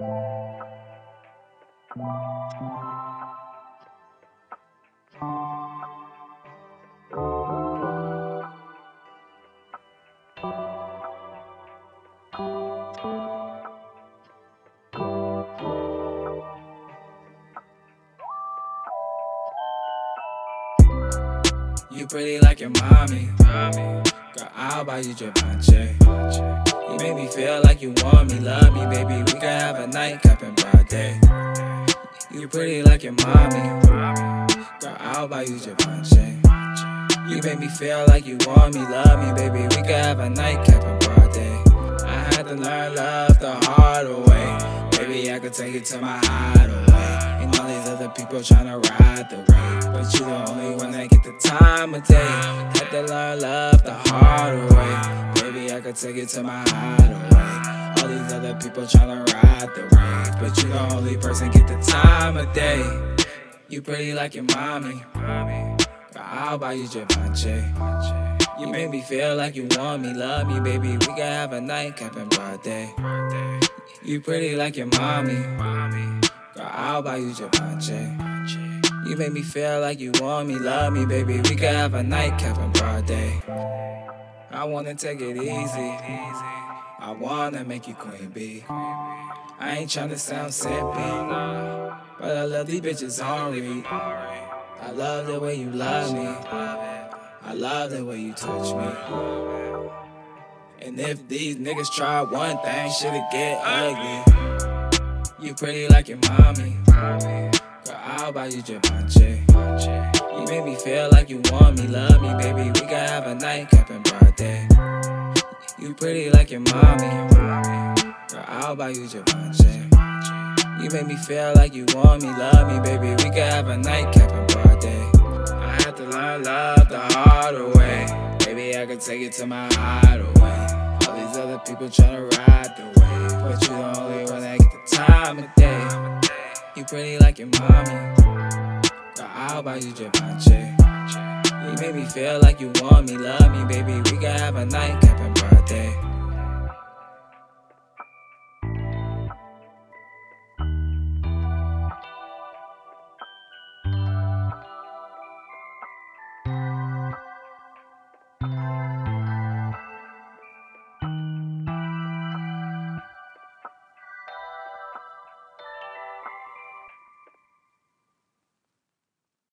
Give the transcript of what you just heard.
You pretty like your mommy. Girl, I'll buy you Givenchy. Feel like you want me, love me, baby. We can have a nightcap in broad day. You pretty like your mommy. Girl, I'll buy you Givenchy. You make me feel like you want me, love me, baby. We can have a nightcap in broad day. I had to learn love the hard way. Baby, I could take it to my hideaway. And all these other people tryna ride the wave. But you the only one that get the time of day. Had to learn love the hard way. Could take it to my hideaway. All these other people tryna ride the wave. But you the only person get the time of day. You pretty like your mommy. Girl, I'll buy you Givenchy. You make me feel like you want me, love me, baby. We can have a nightcap in broad day. You pretty like your mommy. Girl, I'll buy you Givenchy. You make me feel like you want me, love me, baby. We can have a nightcap in broad day. I wanna take it easy. I wanna make you queen bee. I ain't tryna sound simpy, but I love these bitches read. I love the way you love me. I love the way you touch me. And if these niggas try one thing, shit'll get ugly. You pretty like your mommy. Girl, I'll buy you Givenchy. You make me feel like you want me, love me, baby. We can have a nightcap in broad day. You pretty like your mommy. Girl, I'll buy you Givenchy. You make me feel like you want me, love me, baby. We can have a nightcap in broad day. I had to learn love the hard way. Maybe I could take it to my hideaway. All these other people tryna ride the wave, but you the only one that get the time of day. You pretty like your mommy. Girl, I'll buy you Givenchy. You make me feel like you want me, love me, baby. We can have a nightcap and birthday.